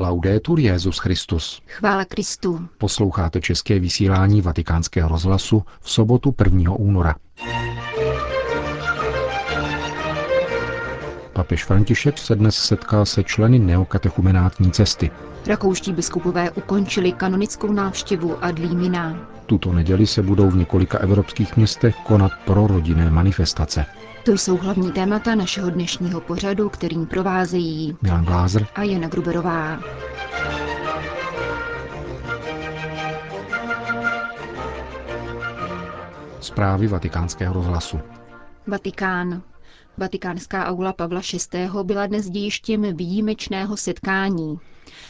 Laudetur Jezus Christus. Chvála Kristu. Posloucháte české vysílání Vatikánského rozhlasu v sobotu 1. února. Papež František se dnes setkal se členy neokatechumenátní cesty. Rakouští biskupové ukončili kanonickou návštěvu Adlímina. Tuto neděli se budou v několika evropských městech konat prorodinné manifestace. To jsou hlavní témata našeho dnešního pořadu, kterým provázejí Milan Glázer a Jana Gruberová. Zprávy vatikánského rozhlasu. Vatikán. Vatikánská aula Pavla VI. byla dnes dějištěm výjimečného setkání.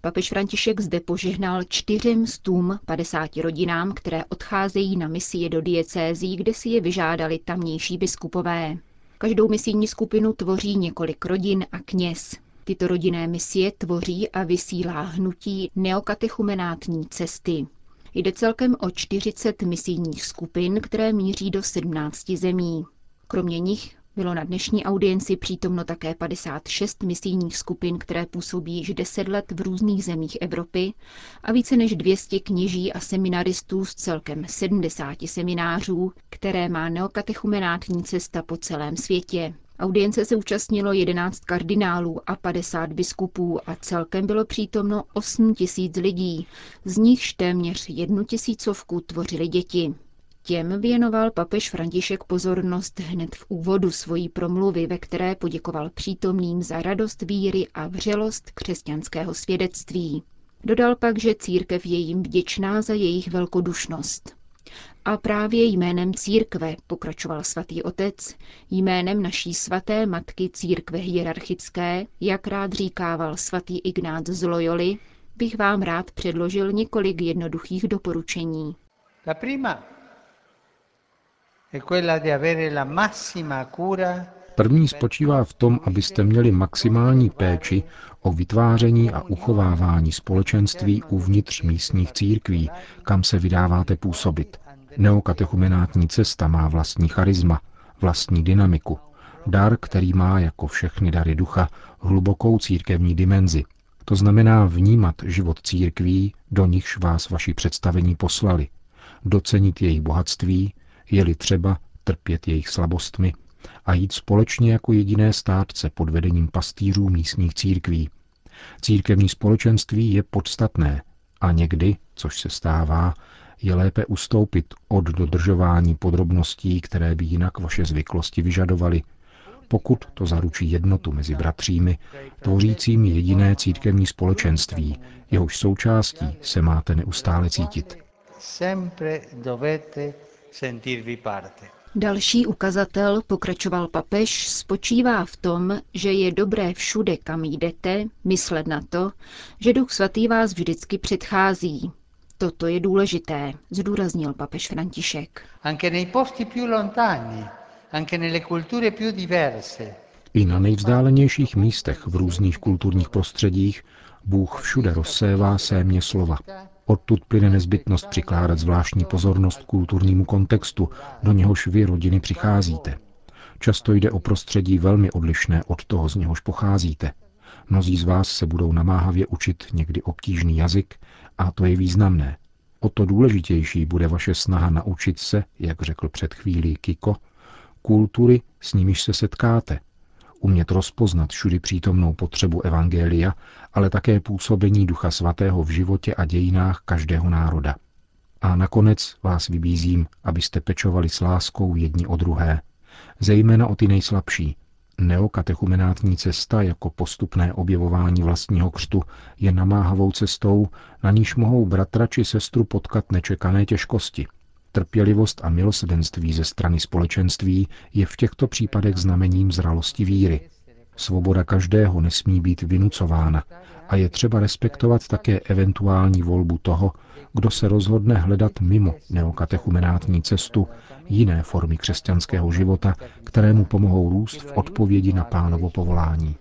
Papež František zde požehnal čtyřem stům 50 rodinám, které odcházejí na misie do diecézí, kde si je vyžádali tamnější biskupové. Každou misijní skupinu tvoří několik rodin a kněz. Tyto rodinné misie tvoří a vysílá hnutí neokatechumenátní cesty. Jde celkem o 40 misijních skupin, které míří do 17 zemí. Kromě nich bylo na dnešní audienci přítomno také 56 misijních skupin, které působí již 10 let v různých zemích Evropy a více než 200 kněží a seminaristů z celkem 70 seminářů, které má neokatechumenátní cesta po celém světě. Audience se účastnilo 11 kardinálů a 50 biskupů a celkem bylo přítomno 8 tisíc lidí, z nichž téměř jednu tisícovku tvořili děti. Těm věnoval papež František pozornost hned v úvodu svojí promluvy, ve které poděkoval přítomným za radost víry a vřelost křesťanského svědectví. Dodal pak, že církev je jim vděčná za jejich velkodušnost. A právě jménem církve, pokračoval svatý otec, jménem naší svaté matky církve hierarchické, jak rád říkával svatý Ignác z Loyoli, bych vám rád předložil několik jednoduchých doporučení. La prima První spočívá v tom, abyste měli maximální péči o vytváření a uchovávání společenství uvnitř místních církví, kam se vydáváte působit. Neokatechumenátní cesta má vlastní charisma, vlastní dynamiku, dar, který má, jako všechny dary ducha, hlubokou církevní dimenzi. To znamená vnímat život církví, do nichž vás vaši představení poslali, docenit jejich bohatství, je-li třeba trpět jejich slabostmi a jít společně jako jediné státce pod vedením pastýřů místních církví. Církevní společenství je podstatné a někdy, což se stává, je lépe ustoupit od dodržování podrobností, které by jinak vaše zvyklosti vyžadovaly, pokud to zaručí jednotu mezi bratřími, tvořícími jediné církevní společenství, jehož součástí se máte neustále cítit. Další ukazatel, pokračoval papež, spočívá v tom, že je dobré všude, kam jdete, myslet na to, že Duch Svatý vás vždycky předchází. Toto je důležité, zdůraznil papež František. I na nejvzdálenějších místech v různých kulturních prostředích Bůh všude rozsévá sémě slova. Odtud plyne nezbytnost přikládat zvláštní pozornost kulturnímu kontextu, do něhož vy rodiny přicházíte. Často jde o prostředí velmi odlišné od toho, z něhož pocházíte. Mnozí z vás se budou namáhavě učit někdy obtížný jazyk a to je významné. O to důležitější bude vaše snaha naučit se, jak řekl před chvílí Kiko, kultury, s nimiž se setkáte, umět rozpoznat všudy přítomnou potřebu Evangelia, ale také působení Ducha Svatého v životě a dějinách každého národa. A nakonec vás vybízím, abyste pečovali s láskou jedni o druhé, zejména o ty nejslabší. Neokatechumenátní cesta jako postupné objevování vlastního křtu je namáhavou cestou, na níž mohou bratra či sestru potkat nečekané těžkosti – Trpělivost a milosedenství ze strany společenství je v těchto případech znamením zralosti víry. Svoboda každého nesmí být vynucována a je třeba respektovat také eventuální volbu toho, kdo se rozhodne hledat mimo neokatechumenátní cestu jiné formy křesťanského života, které mu pomohou růst v odpovědi na pánovo povolání.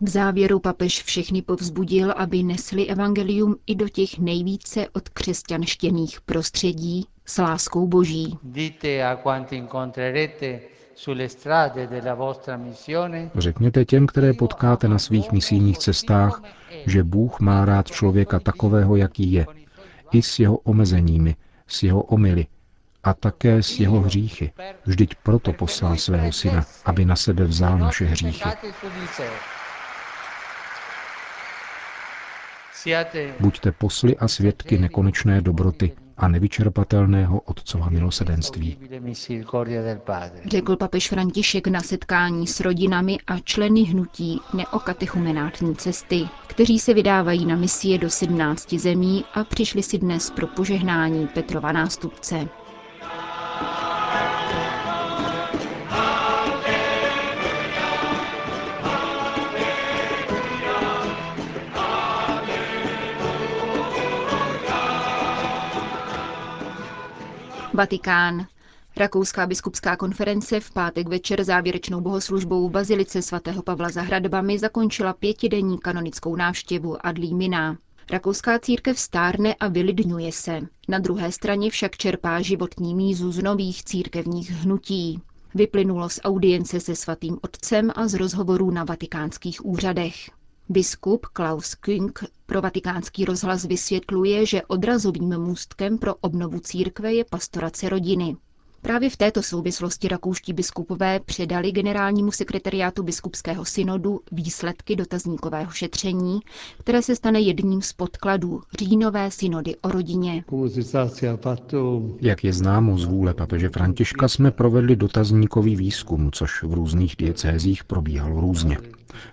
V závěru papež všechny povzbudil, aby nesli evangelium i do těch nejvíce odkřesťanštěných prostředí s láskou boží. Řekněte těm, které potkáte na svých misijních cestách, že Bůh má rád člověka takového, jaký je, i s jeho omezeními, s jeho omily a také s jeho hříchy. Vždyť proto poslal svého syna, aby na sebe vzal naše hříchy. Buďte posly a svědky nekonečné dobroty a nevyčerpatelného Otcova milosedenství. Řekl papež František na setkání s rodinami a členy hnutí neokatechumenátní cesty, kteří se vydávají na misie do 17 zemí a přišli si dnes pro požehnání Petrova nástupce. Vatikán. Rakouská biskupská konference v pátek večer závěrečnou bohoslužbou v Bazilice svatého Pavla za hradbami zakončila pětidenní kanonickou návštěvu Adlí Miná. Rakouská církev stárne a vylidňuje se. Na druhé straně však čerpá životní mízu z nových církevních hnutí. Vyplynulo z audience se svatým otcem a z rozhovorů na vatikánských úřadech. Biskup Klaus Küng pro vatikánský rozhlas vysvětluje, že odrazovým můstkem pro obnovu církve je pastorace rodiny. Právě v této souvislosti rakouští biskupové předali generálnímu sekretariátu biskupského synodu výsledky dotazníkového šetření, které se stane jedním z podkladů říjnové synody o rodině. Jak je známo z vůle papeže Františka, jsme provedli dotazníkový výzkum, což v různých diecézích probíhalo různě.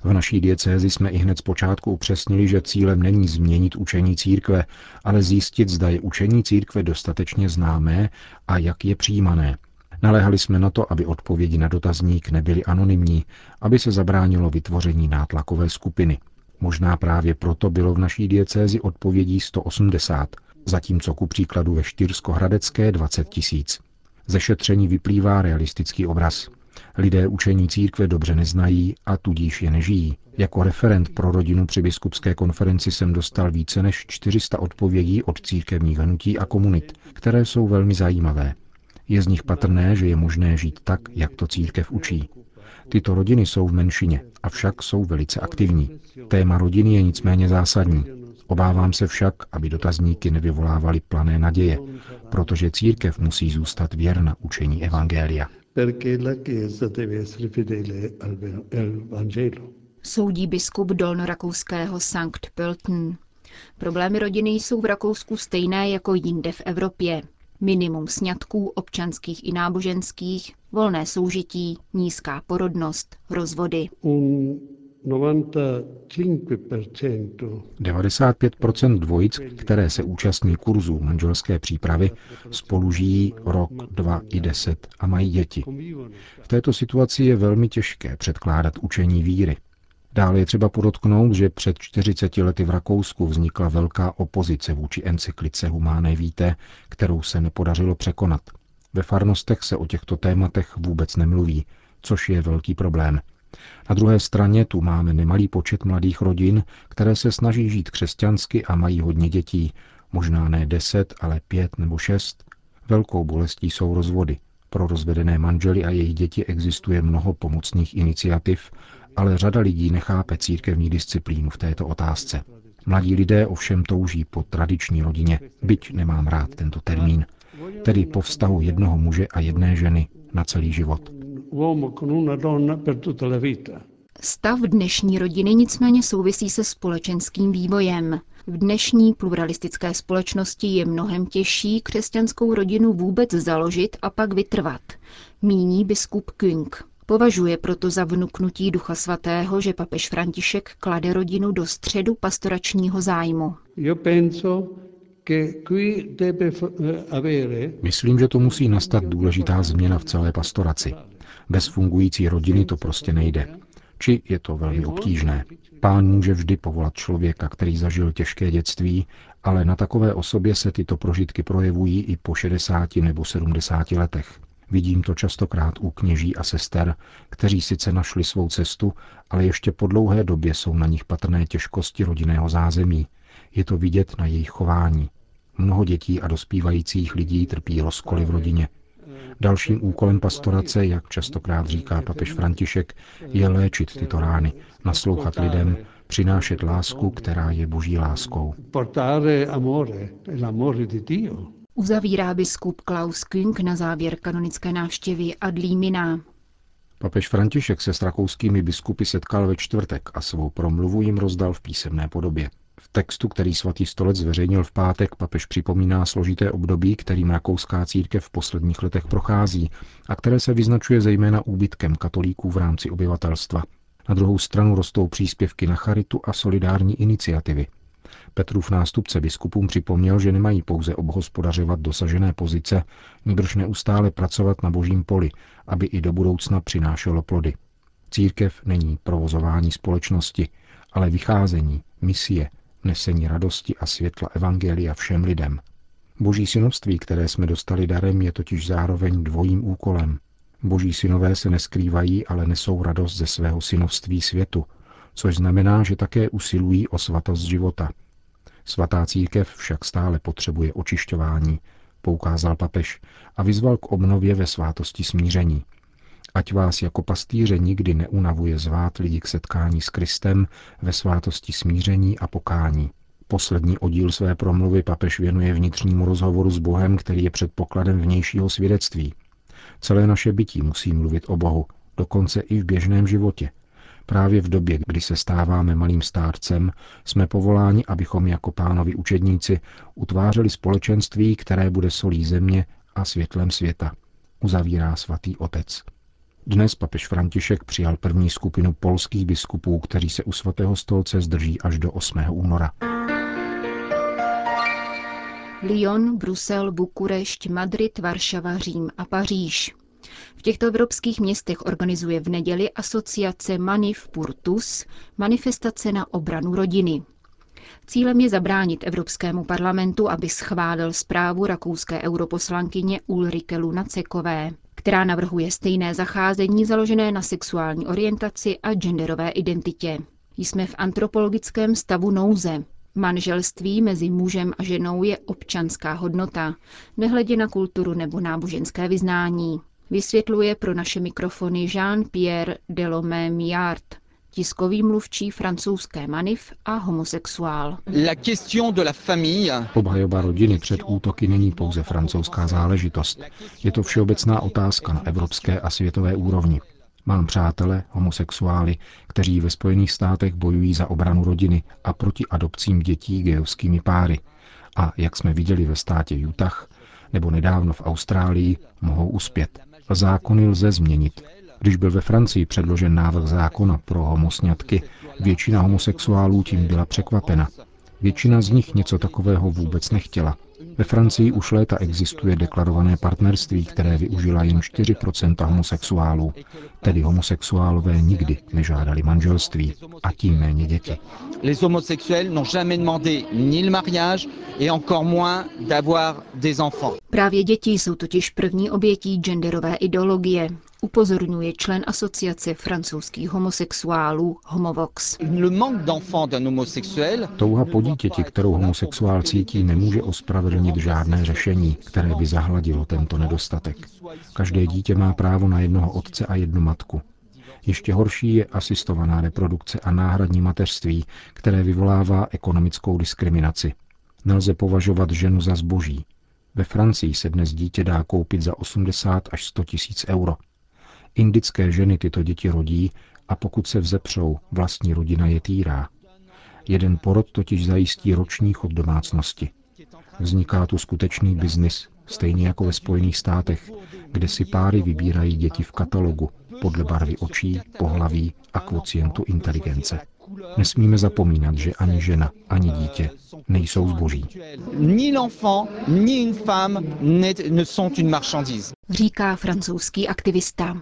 V naší diecézi jsme i hned zpočátku upřesnili, že cílem není změnit učení církve, ale zjistit, zda je učení církve dostatečně známé a jak je přijímané. Naléhali jsme na to, aby odpovědi na dotazník nebyly anonymní, aby se zabránilo vytvoření nátlakové skupiny. Možná právě proto bylo v naší diecézi odpovědí 180, zatímco ku příkladu ve Štýrsko-Hradecké 20 tisíc. Ze šetření vyplývá realistický obraz. Lidé učení církve dobře neznají a tudíž je nežijí. Jako referent pro rodinu při biskupské konferenci jsem dostal více než 400 odpovědí od církevních hnutí a komunit, které jsou velmi zajímavé. Je z nich patrné, že je možné žít tak, jak to církev učí. Tyto rodiny jsou v menšině, avšak jsou velice aktivní. Téma rodiny je nicméně zásadní. Obávám se však, aby dotazníky nevyvolávaly plané naděje, protože církev musí zůstat věrna učení Evangelia perché la Chiesa deve essere fedele al Vangelo. Soudí biskup dolnorakouského Sankt Pölten. Problémy rodiny jsou v Rakousku stejné jako jinde v Evropě. Minimum sňatků občanských i náboženských, volné soužití, nízká porodnost, rozvody. 95% dvojic, které se účastní kurzů manželské přípravy, spolu žijí rok, dva i deset a mají děti. V této situaci je velmi těžké předkládat učení víry. Dále je třeba podotknout, že před 40 lety v Rakousku vznikla velká opozice vůči encyklice Humáné víte, kterou se nepodařilo překonat. Ve farnostech se o těchto tématech vůbec nemluví, což je velký problém – na druhé straně tu máme nemalý počet mladých rodin, které se snaží žít křesťansky a mají hodně dětí, možná ne deset, ale pět nebo šest. Velkou bolestí jsou rozvody. Pro rozvedené manžely a jejich děti existuje mnoho pomocných iniciativ, ale řada lidí nechápe církevní disciplínu v této otázce. Mladí lidé ovšem touží po tradiční rodině, byť nemám rád tento termín, tedy po vztahu jednoho muže a jedné ženy na celý život uomo con una donna per tutta la vita. Stav dnešní rodiny nicméně souvisí se společenským vývojem. V dnešní pluralistické společnosti je mnohem těžší křesťanskou rodinu vůbec založit a pak vytrvat, míní biskup Küng. Považuje proto za vnuknutí Ducha Svatého, že papež František klade rodinu do středu pastoračního zájmu. Myslím, že to musí nastat důležitá změna v celé pastoraci. Bez fungující rodiny to prostě nejde. Či je to velmi obtížné. Pán může vždy povolat člověka, který zažil těžké dětství, ale na takové osobě se tyto prožitky projevují i po 60 nebo 70 letech. Vidím to častokrát u kněží a sester, kteří sice našli svou cestu, ale ještě po dlouhé době jsou na nich patrné těžkosti rodinného zázemí. Je to vidět na jejich chování. Mnoho dětí a dospívajících lidí trpí rozkoly v rodině. Dalším úkolem pastorace, jak častokrát říká papež František, je léčit tyto rány, naslouchat lidem, přinášet lásku, která je boží láskou. Uzavírá biskup Klaus Küng na závěr kanonické návštěvy Adlímina. Papež František se s rakouskými biskupy setkal ve čtvrtek a svou promluvu jim rozdal v písemné podobě. V textu, který svatý stolec zveřejnil v pátek, papež připomíná složité období, kterým rakouská církev v posledních letech prochází a které se vyznačuje zejména úbytkem katolíků v rámci obyvatelstva. Na druhou stranu rostou příspěvky na charitu a solidární iniciativy. Petrův nástupce biskupům připomněl, že nemají pouze obhospodařovat dosažené pozice, níbrž neustále pracovat na božím poli, aby i do budoucna přinášelo plody. Církev není provozování společnosti, ale vycházení, misie, nesení radosti a světla Evangelia všem lidem. Boží synovství, které jsme dostali darem, je totiž zároveň dvojím úkolem. Boží synové se neskrývají, ale nesou radost ze svého synovství světu, což znamená, že také usilují o svatost života. Svatá církev však stále potřebuje očišťování, poukázal papež a vyzval k obnově ve svátosti smíření. Ať vás jako pastýře nikdy neunavuje zvát lidi k setkání s Kristem ve svátosti smíření a pokání. Poslední oddíl své promluvy papež věnuje vnitřnímu rozhovoru s Bohem, který je předpokladem vnějšího svědectví. Celé naše bytí musí mluvit o Bohu, dokonce i v běžném životě. Právě v době, kdy se stáváme malým stárcem, jsme povoláni, abychom jako pánovi učedníci utvářeli společenství, které bude solí země a světlem světa, uzavírá svatý otec. Dnes papež František přijal první skupinu polských biskupů, kteří se u svatého stolce zdrží až do 8. února. Lyon, Brusel, Bukurešť, Madrid, Varšava, Řím a Paříž. V těchto evropských městech organizuje v neděli asociace Manif Purtus manifestace na obranu rodiny. Cílem je zabránit Evropskému parlamentu, aby schválil zprávu rakouské europoslankyně Ulrike Lunacekové, která navrhuje stejné zacházení založené na sexuální orientaci a genderové identitě. Jsme v antropologickém stavu nouze. Manželství mezi mužem a ženou je občanská hodnota, nehledě na kulturu nebo náboženské vyznání. Vysvětluje pro naše mikrofony Jean-Pierre Delomé Miard, tiskový mluvčí francouzské manif a homosexuál. Obhajoba rodiny před útoky není pouze francouzská záležitost. Je to všeobecná otázka na evropské a světové úrovni. Mám přátele, homosexuály, kteří ve Spojených státech bojují za obranu rodiny a proti adopcím dětí gejovskými páry. A jak jsme viděli ve státě Utah nebo nedávno v Austrálii, mohou uspět. Zákony lze změnit. Když byl ve Francii předložen návrh zákona pro homosňatky, většina homosexuálů tím byla překvapena. Většina z nich něco takového vůbec nechtěla. Ve Francii už léta existuje deklarované partnerství, které využila jen 4% homosexuálů. Tedy homosexuálové nikdy nežádali manželství a tím méně děti. Les homosexuels n'ont jamais demandé ni le mariage et encore moins d'avoir des enfants. Právě děti jsou totiž první obětí genderové ideologie, upozorňuje člen asociace francouzských homosexuálů Homovox. Touha po dítěti, kterou homosexuál cítí, nemůže ospravedlnit žádné řešení, které by zahladilo tento nedostatek. Každé dítě má právo na jednoho otce a jednu matku. Ještě horší je asistovaná reprodukce a náhradní mateřství, které vyvolává ekonomickou diskriminaci. Nelze považovat ženu za zboží. Ve Francii se dnes dítě dá koupit za 80 až 100 tisíc euro. Indické ženy tyto děti rodí a pokud se vzepřou, vlastní rodina je týrá. Jeden porod totiž zajistí roční chod domácnosti. Vzniká tu skutečný biznis, stejně jako ve Spojených státech, kde si páry vybírají děti v katalogu podle barvy očí, pohlaví a kvocientu inteligence. Nesmíme zapomínat, že ani žena, ani dítě nejsou zboží. Říká francouzský aktivista.